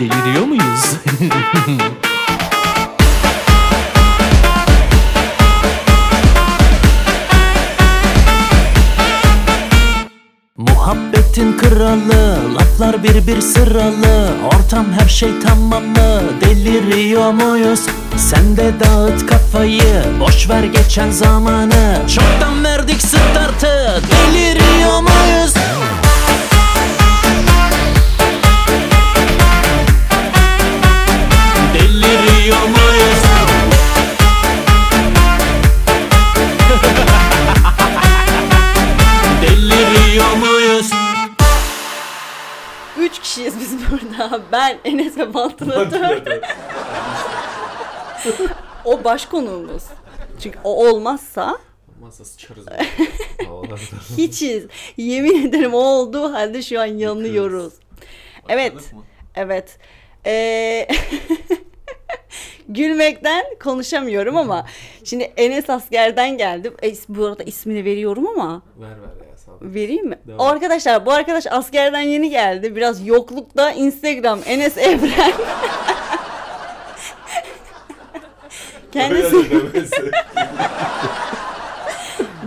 Deliriyor muyuz? Muhabbetin kralı Laflar bir bir sıralı Ortam her şey tamamlı Deliriyor muyuz? Sen de dağıt kafayı Boş ver geçen zamanı Çoktan verdik startı Deliriyor muyuz? Ben, Enes ve Baltınatör. o baş konuğumuz. Çünkü o olmazsa Masa sıçarız. Hiçiz. Yemin ederim o olduğu halde şu an yanıyoruz. Evet. Evet. Ee, gülmekten konuşamıyorum ama şimdi Enes askerden geldim. E, bu arada ismini veriyorum ama Ver ver. Vereyim mi? Devam. Arkadaşlar bu arkadaş askerden yeni geldi. Biraz yoklukta Instagram Enes Evren. Kendisi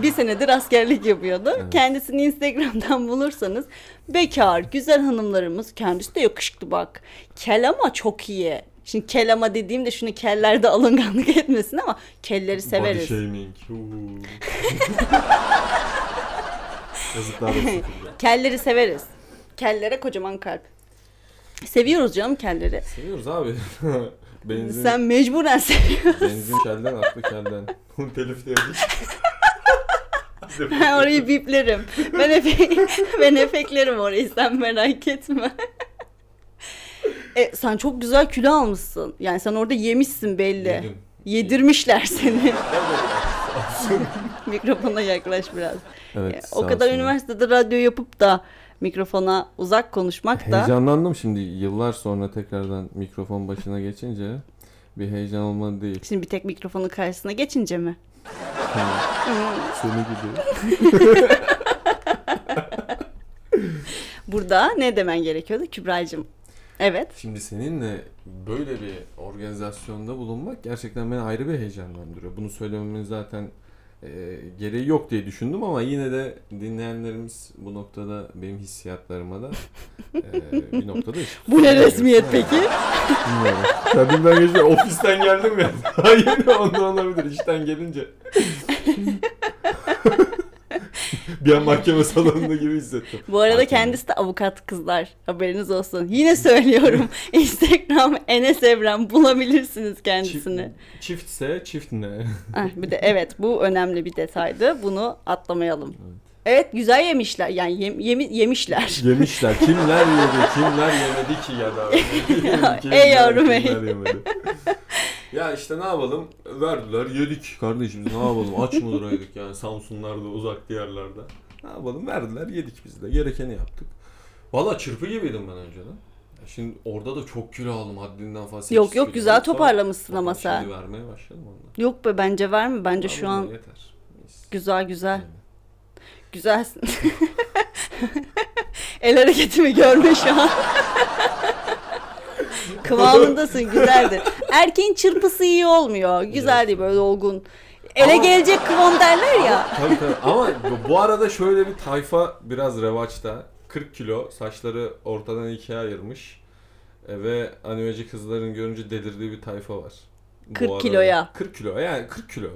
bir senedir askerlik yapıyordu. Evet. Kendisini Instagram'dan bulursanız bekar, güzel hanımlarımız. Kendisi de yakışıklı bak. Kel ama çok iyi. Şimdi kel ama dediğimde şunu kellerde alınganlık etmesin ama kelleri Body severiz. shaming. Yazıklar olsun. Kelleri severiz. Kellere kocaman kalp. Seviyoruz canım kelleri. Seviyoruz abi. Benzin, Sen mecburen seviyorsun. benzin kelden aklı kelden. Bunu telif. Ben orayı biplerim. Ben, efe ben efeklerim orayı sen merak etme. E, sen çok güzel kilo almışsın. Yani sen orada yemişsin belli. Yedim. Yedirmişler seni. Mikrofona yaklaş biraz. Evet, Ya, sağ o kadar olsun. üniversitede radyo yapıp da mikrofona uzak konuşmak da Heyecanlandım şimdi yıllar sonra tekrardan mikrofon başına geçince bir heyecan olmadı değil. şimdi bir tek mikrofonun karşısına geçince mi? Seni gibi. Burada ne demen gerekiyordu Kübra'cığım? Evet. Şimdi seninle böyle bir organizasyonda bulunmak gerçekten beni ayrı bir heyecanlandırıyor. Bunu söylememin zaten e, gereği yok diye düşündüm ama yine de dinleyenlerimiz bu noktada benim hissiyatlarıma da e, bir noktada Bu ne resmiyet peki? Bilmiyorum. Kadından geçti. Ofisten geldim ya. Hayır ondan olabilir. işten gelince. Bir an mahkeme salonunda gibi hissettim. Bu arada Hakim. kendisi de avukat kızlar. Haberiniz olsun. Yine söylüyorum. Instagram Enes Evren bulabilirsiniz kendisini. Çift, çiftse çift ne? Ah, bir de evet bu önemli bir detaydı. Bunu atlamayalım. Evet güzel yemişler. Yani yem- yemi- yemişler. Yemişler. Kimler yedi, kimler yemedi ki ya da. Ey yavrum, ey. Ya işte ne yapalım? Verdiler, yedik kardeşim. Ne yapalım? Aç mı duraydık yani Samsunlarda, uzak diyarlarda. Ne yapalım? Verdiler, yedik biz de. Gerekeni yaptık. Valla çırpı gibiydim ben önceden. Ya Şimdi orada da çok kilo aldım haddinden fazla. Yok, yok, güzel toparlamışsın ama Şimdi sen. vermeye başladım ondan. Yok be bence verme. Bence şu an Yeter. Mis. güzel güzel. Güzelsin. El hareketimi görme şu an. Kıvamındasın güzeldir. Erkeğin çırpısı iyi olmuyor. Güzel değil böyle olgun. Ele Ama- gelecek kıvam derler ya. Tabii tabii. Ama bu- bu arada şöyle bir tayfa biraz revaçta. 40 kilo, saçları ortadan ikiye ayırmış. E, ve animeci kızların görünce delirdiği bir tayfa var. Bu 40 arada. kiloya. 40 kilo yani 40 kilo.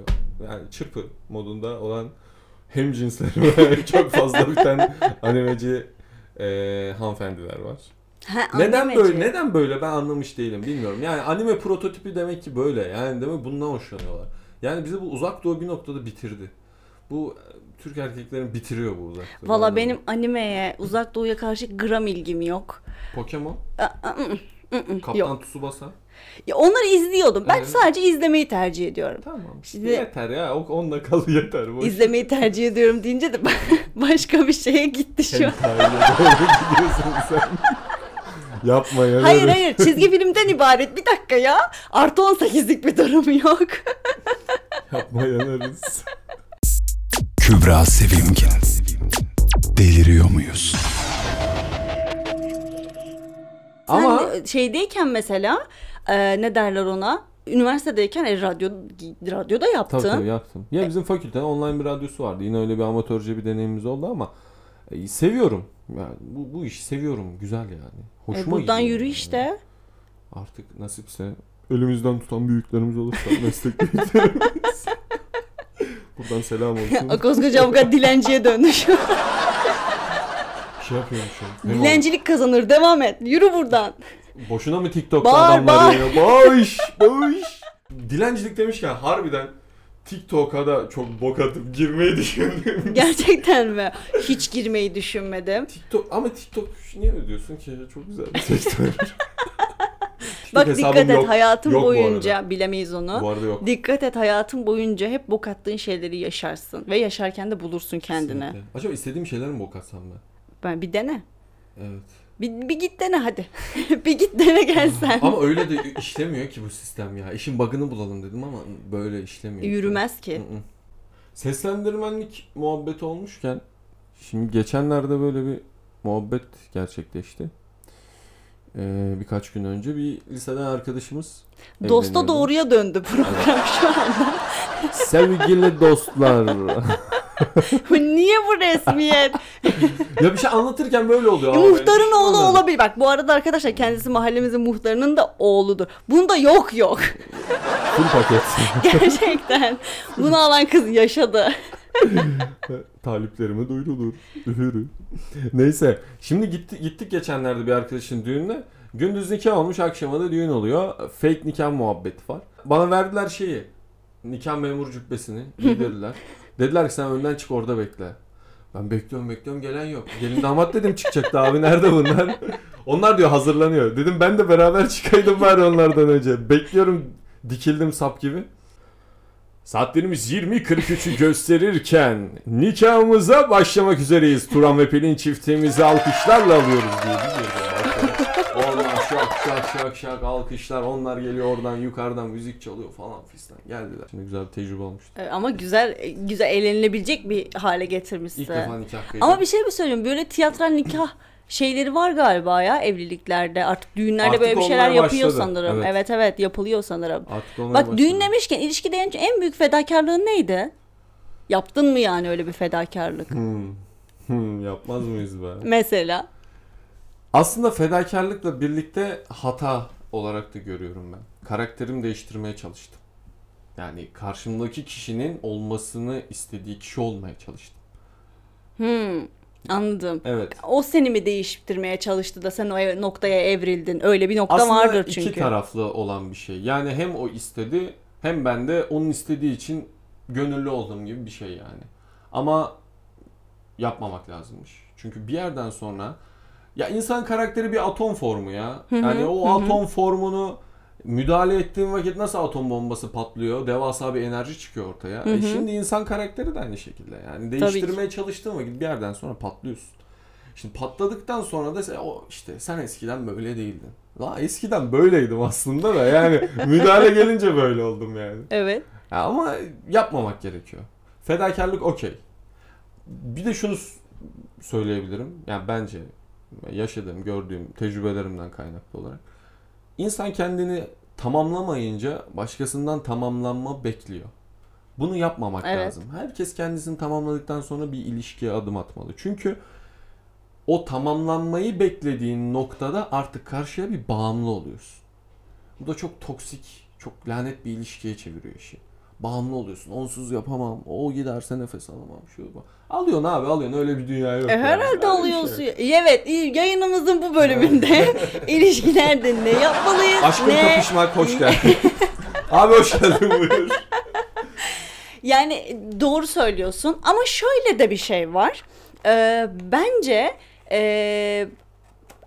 Yani çırpı modunda olan hem cinsleri çok fazla biten animeci e, hanımefendiler var. Ha, Neden böyle neden böyle ben anlamış değilim bilmiyorum. Yani anime prototipi demek ki böyle. Yani demek bundan hoşlanıyorlar. Yani bizi bu uzak doğu bir noktada bitirdi. Bu e, Türk erkeklerin bitiriyor bu uzak doğu. Valla benim animeye, uzak doğuya karşı gram ilgim yok. Pokemon, ı, ı, ı, Kaptan Yok. Tsubasa. Ya onları izliyordum. Ben Evet. sadece izlemeyi tercih ediyorum. Tamam. Şimdi- yeter ya. O onunla kal yeter. Boş. İzlemeyi tercih ediyorum deyince de başka bir şeye gitti şu an. Doğru gidiyorsun sen. Yapma ya. Hayır hayır çizgi filmden ibaret bir dakika ya. Artı 18'lik bir durum yok. Yapma yanarız. Kübra Sevimgin Deliriyor muyuz? Ama Sen şeydeyken mesela e, ne derler ona? Üniversitedeyken e, radyo radyoda yaptın. tabii tabii yaptım. Ya bizim fakültenin online bir radyosu vardı. Yine öyle bir amatörce bir deneyimimiz oldu ama e, seviyorum. Yani bu, bu işi seviyorum. Güzel yani. E, Hoşuma buradan gidiyor yürü yani. işte. Artık nasipse elimizden tutan büyüklerimiz olursa büyüklerimiz. Buradan selam olsun. O koskoca avukat dilenciye döndü şu an. Şey yapıyorum şu an. Dilencilik kazanır. Devam et. Yürü buradan. Boşuna mı TikTok'ta Bağır, adamlar bağır. ya? Bağış, bağış. Dilencilik demişken harbiden TikTok'a da çok bok atıp girmeyi düşündüm. Gerçekten mi? Hiç girmeyi düşünmedim. TikTok ama TikTok niye öyle diyorsun ki? Çok güzel bir sektör. Bak dikkat et yok. hayatın Yok boyunca bilemeyiz onu. Bu arada yok. Dikkat et hayatın boyunca hep bok attığın şeyleri yaşarsın ve yaşarken de bulursun kendini. Kesinlikle. Acaba istediğim şeyler mi bok atsam ben? Ben bir dene. Evet. Bir, bir git dene hadi. bir git dene gel sen. Ama öyle de işlemiyor ki bu sistem ya. İşin bug'ını bulalım dedim ama böyle işlemiyor. Yürümez ki. Hı hı. Seslendirmenlik muhabbeti olmuşken şimdi geçenlerde böyle bir muhabbet gerçekleşti. Ee, birkaç gün önce bir liseden arkadaşımız Dosta doğruya döndü program şu anda. Sevgili dostlar. Niye bu resmiyet? ya bir şey anlatırken böyle oluyor. E, muhtarın oğlu olabilir. Bak bu arada arkadaşlar kendisi mahallemizin muhtarının da oğludur. Bunda yok yok. Full paket. Gerçekten. Bunu alan kız yaşadı. Taliplerime duyurulur. Ühürü. Neyse. Şimdi gitti, gittik geçenlerde bir arkadaşın düğününe. Gündüz nikah olmuş, akşama da düğün oluyor. Fake nikah muhabbeti var. Bana verdiler şeyi. Nikah memur cübbesini giydirdiler. Dediler ki sen önden çık orada bekle. Ben bekliyorum bekliyorum gelen yok. Gelin damat dedim çıkacaktı abi nerede bunlar? Onlar diyor hazırlanıyor. Dedim ben de beraber çıkaydım bari onlardan önce. Bekliyorum dikildim sap gibi. Saatlerimiz 20.43'ü gösterirken nikahımıza başlamak üzereyiz. Turan ve Pelin çiftimizi alkışlarla alıyoruz diye gidiyoruz. Şak şak şak şak alkışlar. Onlar geliyor oradan yukarıdan müzik çalıyor falan fistan. Geldiler. Şimdi güzel bir tecrübe olmuştu. E, Ama güzel güzel eğlenilebilecek bir hale getirmişsin. İlk defa nikah kaydı. Ama bir şey mi söyleyeyim? Böyle tiyatral nikah şeyleri var galiba ya evliliklerde. Artık düğünlerde Artık böyle bir şeyler yapıyor başladı. sanırım. Evet. Evet. evet yapılıyor sanırım. Artık olmaya Bak başladı. düğün demişken ilişkide en, en büyük fedakarlığın neydi? Yaptın mı yani öyle bir fedakarlık? Hmm. Hmm, yapmaz mıyız be? Mesela. Aslında fedakarlıkla birlikte hata olarak da görüyorum ben. Karakterimi değiştirmeye çalıştım. Yani karşımdaki kişinin olmasını istediği kişi olmaya çalıştım. Hmm, anladım. Evet. O seni mi değiştirmeye çalıştı da sen o noktaya evrildin? Öyle bir nokta Aslında vardır iki çünkü. taraflı olan bir şey. Yani hem o istedi hem ben de onun istediği için gönüllü olduğum gibi bir şey yani. Ama yapmamak lazımmış. Çünkü bir yerden sonra ya insan karakteri bir atom formu ya. yani o atom formunu müdahale ettiğin vakit nasıl atom bombası patlıyor? Devasa bir enerji çıkıyor ortaya. E şimdi insan karakteri de aynı şekilde. Yani değiştirmeye çalıştığın vakit bir yerden sonra patlıyorsun. Şimdi patladıktan sonra da sen, o işte sen eskiden böyle değildin. La eskiden böyleydim aslında da yani müdahale gelince böyle oldum yani. Evet. Ya ama yapmamak gerekiyor. Fedakarlık okey. Bir de şunu söyleyebilirim. Yani bence yaşadığım, gördüğüm tecrübelerimden kaynaklı olarak. İnsan kendini tamamlamayınca başkasından tamamlanma bekliyor. Bunu yapmamak Evet. lazım. Herkes kendisini tamamladıktan sonra bir ilişkiye adım atmalı. Çünkü o tamamlanmayı beklediğin noktada artık karşıya bir bağımlı oluyorsun. Bu da çok toksik, çok lanet bir ilişkiye çeviriyor işi. Bağımlı oluyorsun. Onsuz yapamam. O giderse nefes alamam. Şu bu. Alıyorsun abi alıyorsun. Öyle bir dünya yok. E, yani. herhalde Öyle bir alıyorsun. şey. Evet yayınımızın bu bölümünde ilişkilerde ne yapmalıyız? Aşkın ne... kapışmak hoş geldin. abi hoş geldin buyur. Yani doğru söylüyorsun ama şöyle de bir şey var. Ee, bence e,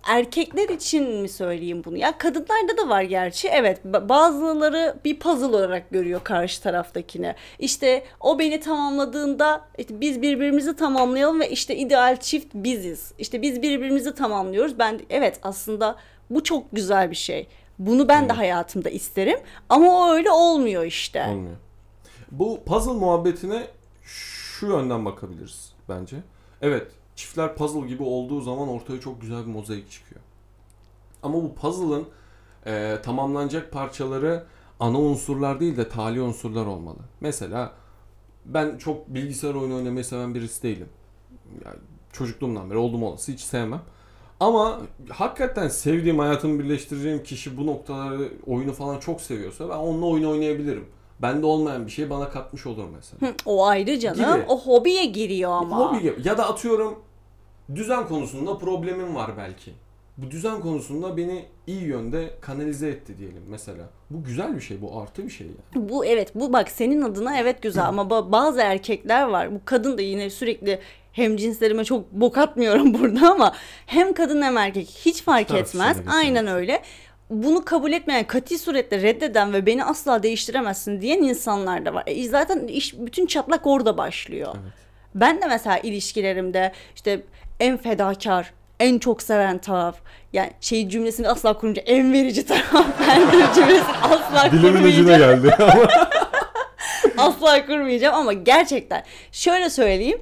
erkekler için mi söyleyeyim bunu? Ya kadınlarda da var gerçi. Evet ba- bazıları bir puzzle olarak görüyor karşı taraftakini. İşte o beni tamamladığında işte biz birbirimizi tamamlayalım ve işte ideal çift biziz. İşte biz birbirimizi tamamlıyoruz. Ben evet aslında bu çok güzel bir şey. Bunu ben de hayatımda isterim ama o öyle olmuyor işte. Olmuyor. Bu puzzle muhabbetine şu yönden bakabiliriz bence. Evet, çiftler puzzle gibi olduğu zaman ortaya çok güzel bir mozaik çıkıyor. Ama bu puzzle'ın e, tamamlanacak parçaları ana unsurlar değil de tali unsurlar olmalı. Mesela ben çok bilgisayar oyunu oynamayı seven birisi değilim. Yani çocukluğumdan beri oldum olası hiç sevmem. Ama hakikaten sevdiğim, hayatımı birleştireceğim kişi bu noktaları, oyunu falan çok seviyorsa ben onunla oyun oynayabilirim. Bende olmayan bir şey bana katmış olur mesela. Hı, O ayrı canım. Gibi. O hobiye giriyor ama. Hobi gibi. Ya da atıyorum düzen konusunda problemim var belki. Bu düzen konusunda beni iyi yönde kanalize etti diyelim mesela. Bu güzel bir şey, bu artı bir şey yani. Bu evet bu bak senin adına evet güzel ama ba- bazı erkekler var. Bu kadın da yine sürekli hem cinslerime çok bok atmıyorum burada ama hem kadın hem erkek hiç fark Taraf etmez. Aynen öyle. Bunu kabul etmeyen, kati suretle reddeden ve beni asla değiştiremezsin diyen insanlar da var. E zaten iş bütün çatlak orada başlıyor. Ben de mesela ilişkilerimde işte en fedakar, en çok seven taraf, yani şey cümlesini asla kurunca en verici taraf bendir cümlesini asla kurmayacağım geldi. asla kurmayacağım ama gerçekten şöyle söyleyeyim.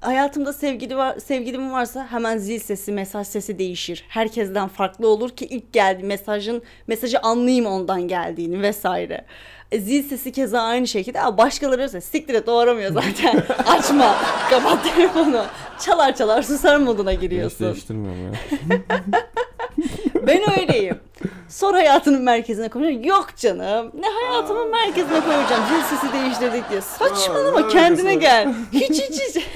Hayatımda sevgili var, sevgilim varsa hemen zil sesi, mesaj sesi değişir. Herkesten farklı olur ki ilk geldi mesajın mesajı anlayayım ondan geldiğini vesaire. E, zil sesi keza aynı şekilde ama başkaları ise siktir et doğramıyor zaten. Açma, kapat telefonu. Çalar çalar susar moduna Hiç giriyorsun. değiştirmiyorum ya. Ben öyleyim. Sor hayatının merkezine koyuyorum. Yok canım. Ne hayatımın merkezine koyacağım. Zil sesi değiştirdik diye. Saçmalama kendine gel. Hiç hiç hiç.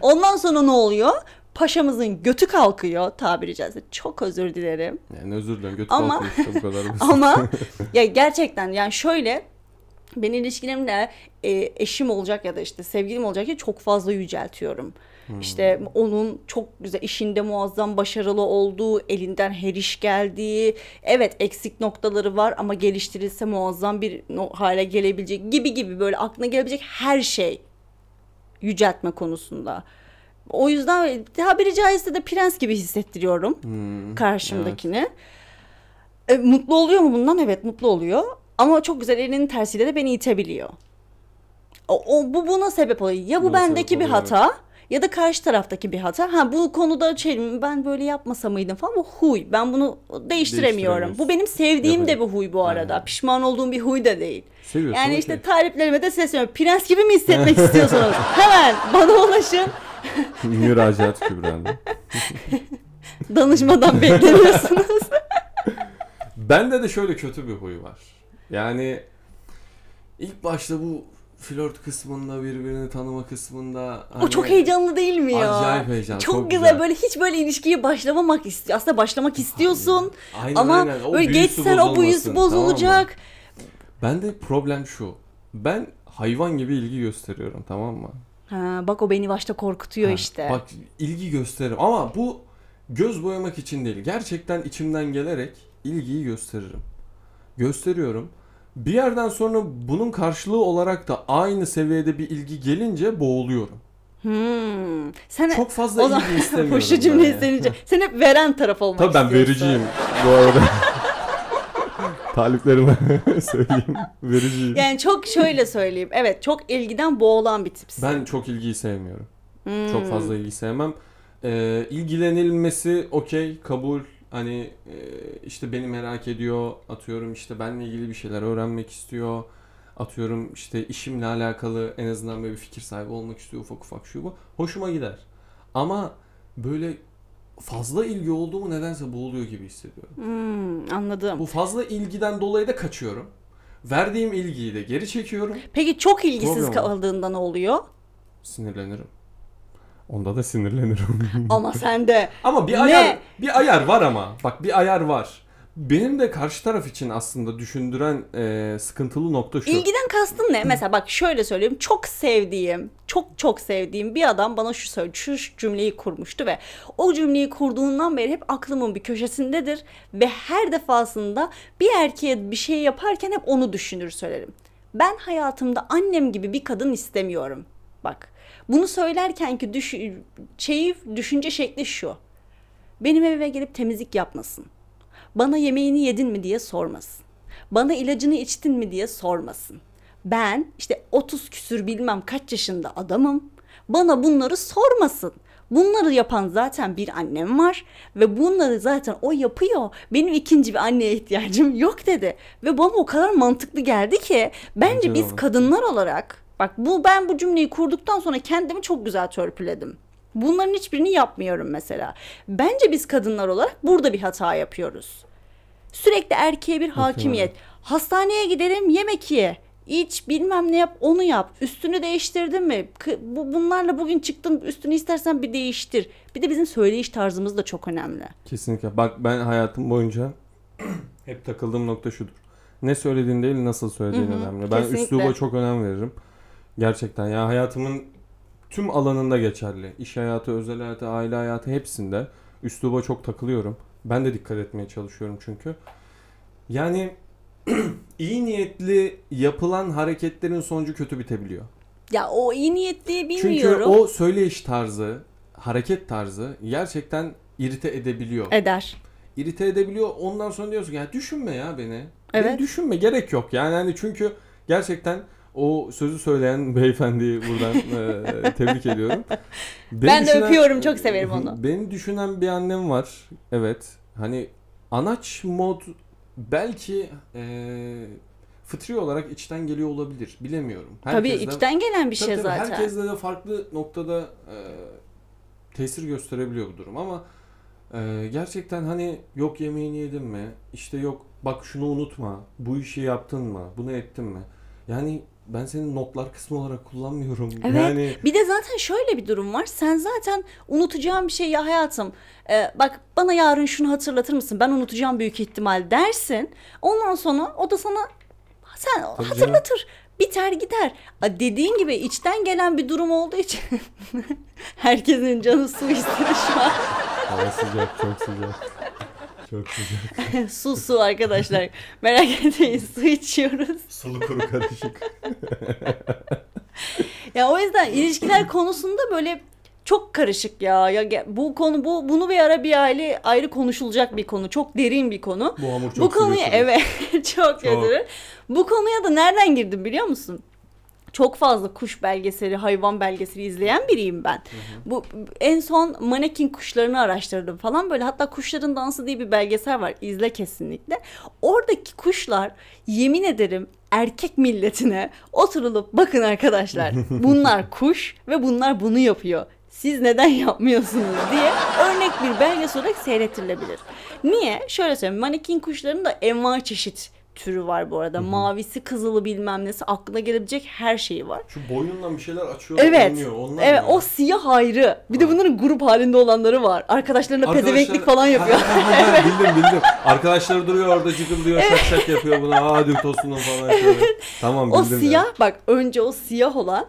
Ondan sonra ne oluyor? Paşamızın götü kalkıyor tabiri caizse. Çok özür dilerim. Yani özür dilerim götü Ama- kalkıyor işte bu kadar. Ama ya gerçekten yani şöyle ben ilişkilerimde e, eşim olacak ya da işte sevgilim olacak ya çok fazla yüceltiyorum. İşte onun çok güzel işinde muazzam başarılı olduğu, elinden her iş geldiği, evet eksik noktaları var ama geliştirilse muazzam bir hale gelebilecek gibi gibi böyle aklına gelebilecek her şey yüceltme konusunda. O yüzden tabiri caizse de prens gibi hissettiriyorum Hmm, karşımdakini. E, mutlu oluyor mu bundan? Evet mutlu oluyor. Ama çok güzel elinin tersiyle de beni itebiliyor. O, o- bu buna sebep oluyor. Ya bu Buna bendeki bir oluyor, hata ya da karşı taraftaki bir hata. Ha bu konuda şey ben böyle yapmasa mıydım falan bu huy. Ben bunu değiştiremiyorum. Bu benim sevdiğim de bir huy bu arada. Aynen. Pişman olduğum bir huy da değil. Seviyorsun, Yani işte taliplerime de sesleniyorum. Prens gibi mi hissetmek istiyorsanız hemen bana ulaşın. Müracaat Kübra'nın. Danışmadan beklemiyorsunuz. Bende de şöyle kötü bir huy var. Yani ilk başta bu flört kısmında birbirini tanıma kısmında O hani çok heyecanlı değil mi ya? Acayip heyecan, Çok, çok güzel. güzel. böyle hiç böyle ilişkiye başlamamak istiyor. Aslında başlamak istiyorsun. Aynen, ama aynen. O böyle geçsen o büyüsü bozulmasın, tamam mı? bozulacak. Bende problem şu. Ben hayvan gibi ilgi gösteriyorum tamam mı? Ha, bak o beni başta korkutuyor Ha, işte. Bak ilgi gösteririm ama bu göz boyamak için değil. Gerçekten içimden gelerek ilgiyi gösteririm. Gösteriyorum. Bir yerden sonra bunun karşılığı olarak da aynı seviyede bir ilgi gelince boğuluyorum. Hmm. Sen Çok fazla o zaman- ilgi istemiyorum. Şu cümleyi ben. senince. Sen hep veren taraf olmak Tabii ben istiyorsun. vericiyim bu arada. Taliplerime söyleyeyim. Vericiyim. Yani çok şöyle söyleyeyim. Evet çok ilgiden boğulan bir tipsin. Ben çok ilgiyi sevmiyorum. Hmm. Çok fazla ilgi sevmem. Ee, ilgilenilmesi okey, kabul. Hani e, işte beni merak ediyor, atıyorum işte benle ilgili bir şeyler öğrenmek istiyor. Atıyorum işte işimle alakalı en azından böyle bir fikir sahibi olmak istiyor ufak ufak şu bu. Hoşuma gider. Ama böyle fazla ilgi oldu mu nedense boğuluyor gibi hissediyorum. Hmm, anladım. Bu fazla ilgiden dolayı da kaçıyorum. Verdiğim ilgiyi de geri çekiyorum. Peki çok ilgisiz Problem kaldığında ne oluyor? Sinirlenirim. Onda da sinirlenirim. Ama sen de Ama bir Ne? ayar bir ayar var ama. Bak bir ayar var. Benim de karşı taraf için aslında düşündüren e, sıkıntılı nokta şu. İlgiden kastın ne? Mesela bak şöyle söyleyeyim. Çok sevdiğim, çok çok sevdiğim bir adam bana şu söyle, şu cümleyi kurmuştu ve o cümleyi kurduğundan beri hep aklımın bir köşesindedir ve her defasında bir erkeğe bir şey yaparken hep onu düşünür söylerim. Ben hayatımda annem gibi bir kadın istemiyorum. Bak. Bunu söylerken ki düş şeyi düşünce şekli şu. Benim evime gelip temizlik yapmasın. Bana yemeğini yedin mi diye sormasın. Bana ilacını içtin mi diye sormasın. Ben işte 30 küsür bilmem kaç yaşında adamım. Bana bunları sormasın. Bunları yapan zaten bir annem var ve bunları zaten o yapıyor. Benim ikinci bir anneye ihtiyacım yok dedi. Ve bana o kadar mantıklı geldi ki bence biz kadınlar olarak bak bu ben bu cümleyi kurduktan sonra kendimi çok güzel törpüledim. Bunların hiçbirini yapmıyorum mesela. Bence biz kadınlar olarak burada bir hata yapıyoruz. Sürekli erkeğe bir hakimiyet. Hastaneye gidelim yemek ye. İç bilmem ne yap onu yap. Üstünü değiştirdin mi? Bu, bunlarla bugün çıktın üstünü istersen bir değiştir. Bir de bizim söyleyiş tarzımız da çok önemli. Kesinlikle. Bak ben hayatım boyunca hep takıldığım nokta şudur. Ne söylediğin değil nasıl söylediğin Hı hı, önemli. Ben kesinlikle. üsluba çok önem veririm. Gerçekten ya hayatımın tüm alanında geçerli. İş hayatı, özel hayatı, aile hayatı hepsinde üsluba çok takılıyorum. Ben de dikkat etmeye çalışıyorum çünkü. Yani iyi niyetli yapılan hareketlerin sonucu kötü bitebiliyor. Ya o iyi niyetliyi Çünkü bilmiyorum. o söyleyiş tarzı, hareket tarzı gerçekten irite edebiliyor. Eder. irite edebiliyor. Ondan sonra diyorsun ya düşünme ya beni. Evet. Beni düşünme gerek yok. Yani hani çünkü gerçekten o sözü söyleyen beyefendiyi buradan e, tebrik ediyorum. Beni Ben de öpüyorum, çok severim onu. Beni düşünen bir annem var. Evet. Hani anaç mod belki e, fıtri olarak içten geliyor olabilir. Bilemiyorum. Tabii Herkes de- içten gelen bir Tabii şey tabii, zaten. Herkesle de farklı noktada e, tesir gösterebiliyor bu durum ama e, gerçekten hani yok yemeğini yedin mi? İşte yok bak şunu unutma. Bu işi yaptın mı? Bunu ettin mi? Yani ben senin notlar kısmı olarak kullanmıyorum. Evet. Yani Bir de zaten şöyle bir durum var. Sen zaten unutacağın bir şey ya hayatım. e, bak bana yarın şunu hatırlatır mısın? Ben unutacağım büyük ihtimal dersin. Ondan sonra o da sana sen Tabii hatırlatır. Biter gider. A, Dediğin gibi içten gelen bir durum olduğu için herkesin canı su istedi şu an. hava sıcak, çok sıcak. Çok sıcak. su su arkadaşlar. Merak etmeyin su içiyoruz. Sulu kuru karışık. Ya o yüzden ilişkiler konusunda böyle çok karışık ya. Ya bu konu bu bunu bir ara bir aile ayrı konuşulacak bir konu. Çok derin bir konu. Bu hamur çok bu konuya sıcak. evet çok götürür. Bu konuya da nereden girdim biliyor musun? Çok fazla kuş belgeseli, hayvan belgeseli izleyen biriyim ben. Bu en son manekin kuşlarını araştırdım falan böyle. Hatta Kuşların Dansı diye bir belgesel var. İzle kesinlikle. Oradaki kuşlar yemin ederim erkek milletine oturulup bakın arkadaşlar bunlar kuş ve bunlar bunu yapıyor. Siz neden yapmıyorsunuz diye örnek bir belgesel olarak seyrettirilebilir. Niye? Şöyle söyleyeyim. Manekin kuşlarının da envai çeşit türü var bu arada. Mavisi, kızılı bilmem nesi aklına gelebilecek her şeyi var. Şu boynundan bir şeyler açıyor Evet. oynuyor. Onlar Evet o ya? siyah ayrı. Bir de bunların grup halinde olanları var. Arkadaşlarına Arkadaşlar- pezevenklik falan yapıyor. Ha, ha, ha, ha, bildim bildim. Arkadaşları duruyor orada cıkıldıyor şak şak yapıyor buna. Hadi tosunum falan yapıyor. Tamam o bildim. siyah ya. bak önce o siyah olan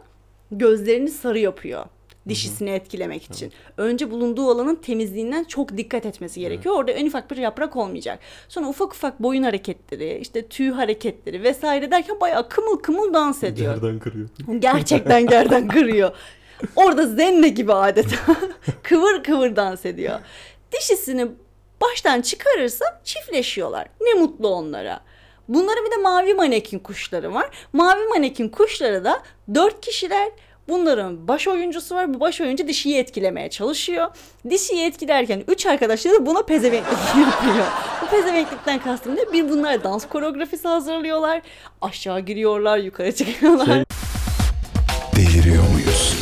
gözlerini sarı yapıyor. Dişisini etkilemek için. Önce bulunduğu alanın temizliğinden çok dikkat etmesi gerekiyor. Orada en ufak bir yaprak olmayacak. Sonra ufak ufak boyun hareketleri, işte tüy hareketleri vesaire derken bayağı kımıl kımıl dans ediyor. Yerden kırıyor. Gerçekten gerden kırıyor. Orada zenne gibi adeta kıvır kıvır dans ediyor. Dişisini baştan çıkarırsa çiftleşiyorlar. Ne mutlu onlara. Bunların bir de mavi manekin kuşları var. Mavi manekin kuşları da dört kişiler. Bunların baş oyuncusu var. Bu baş oyuncu dişiyi etkilemeye çalışıyor. Dişiyi etkilerken üç arkadaşları da buna pezevenklik yapıyor. Bu pezevenklikten kastım ne? Bir bunlar dans koreografisi hazırlıyorlar. Aşağı giriyorlar, yukarı çıkıyorlar. Şey- Deliriyor muyuz?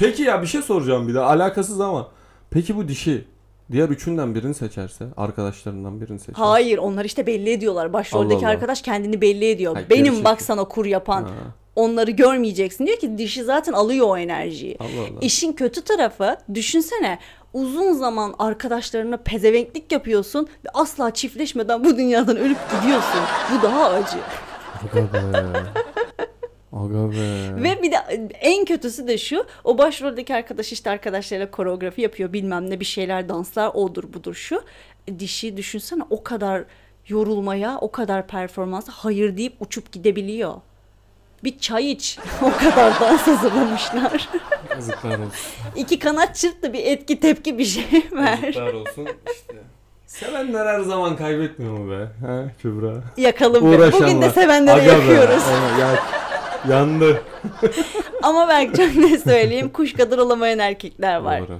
Peki ya bir şey soracağım bir de alakasız ama. Peki bu dişi diğer üçünden birini seçerse, arkadaşlarından birini seçerse. Hayır onlar işte belli ediyorlar. Başroldeki Allah Allah. arkadaş kendini belli ediyor. Hayır, Benim gerçekten. bak sana kur yapan. Ha. Onları görmeyeceksin diyor ki dişi zaten alıyor o enerjiyi. Allah Allah. İşin kötü tarafı düşünsene uzun zaman arkadaşlarına pezevenklik yapıyorsun ve asla çiftleşmeden bu dünyadan ölüp gidiyorsun. Bu daha acı. Aga be. Aga be. Ve bir de en kötüsü de şu. O başroldeki arkadaş işte arkadaşlarıyla koreografi yapıyor. Bilmem ne bir şeyler danslar odur budur şu. Dişi düşünsene o kadar yorulmaya, o kadar performansa hayır deyip uçup gidebiliyor. Bir çay iç. o kadar dans hazırlamışlar. Yazıklar olsun. İki kanat çırp da bir etki tepki bir şey ver. Yazıklar olsun işte. Sevenler her zaman kaybetmiyor mu be? Ha Kübra? Yakalım be. Bugün de sevenlere Aga be. yakıyoruz. Aynen, ya Yandı. Ama çok net söyleyeyim kuş kadar olamayan erkekler var. Doğru.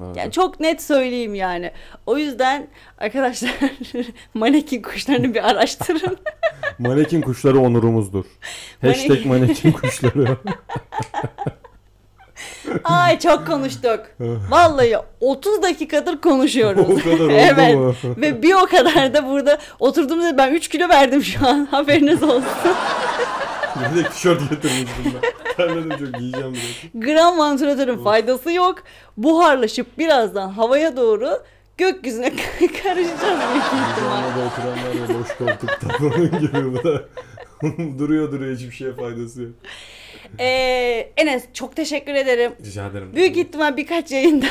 Doğru. Yani çok net söyleyeyim yani. O yüzden arkadaşlar manekin kuşlarını bir araştırın. Manekin kuşları onurumuzdur. Hashtag manekin kuşları. Ay çok konuştuk. Vallahi 30 dakikadır konuşuyoruz. o kadar oldu evet. mu? Ve bir o kadar da burada oturduğumda ben 3 kilo verdim şu an. Haberiniz olsun. Bir de tişört getirmiştim ben. Terledim çok giyeceğim biraz. Gram vantilatörün faydası yok. Buharlaşıp birazdan havaya doğru gökyüzüne karışacağız büyük ihtimal. Orada oturanlar ya boş koltukta onun gibi bu da. duruyor duruyor hiçbir şeye faydası yok. Ee, Enes çok teşekkür ederim. Rica ederim. Büyük ihtimal birkaç yayında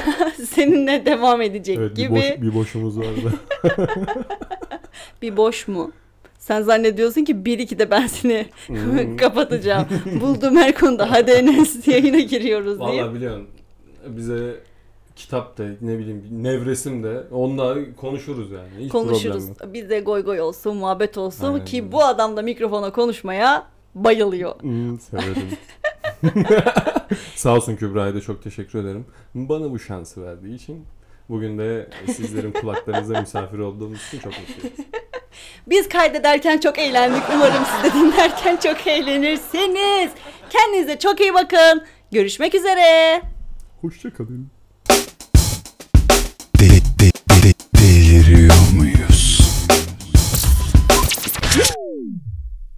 seninle devam edecek Evet bir, gibi. boş, bir boşumuz vardı. Bir boş mu? Sen zannediyorsun ki bir iki de ben seni Hmm. kapatacağım. Bulduğum her konuda hadi Enes yayına giriyoruz diye. Valla biliyorsun bize kitap da ne bileyim nevresim de onunla konuşuruz yani. Hiç Konuşuruz. yok. Bizde goy goy olsun, muhabbet olsun Aynen ki bu adam da mikrofona konuşmaya bayılıyor. Hmm, severim. Sağ olsun Kübra'ya da çok teşekkür ederim. Bana bu şansı verdiği için. Bugün de sizlerin kulaklarınızda misafir olduğumuz için çok mutluyum. Biz kaydederken çok eğlendik. Umarım siz de dinlerken çok eğlenirsiniz. Kendinize çok iyi bakın. Görüşmek üzere. Hoşçakalın.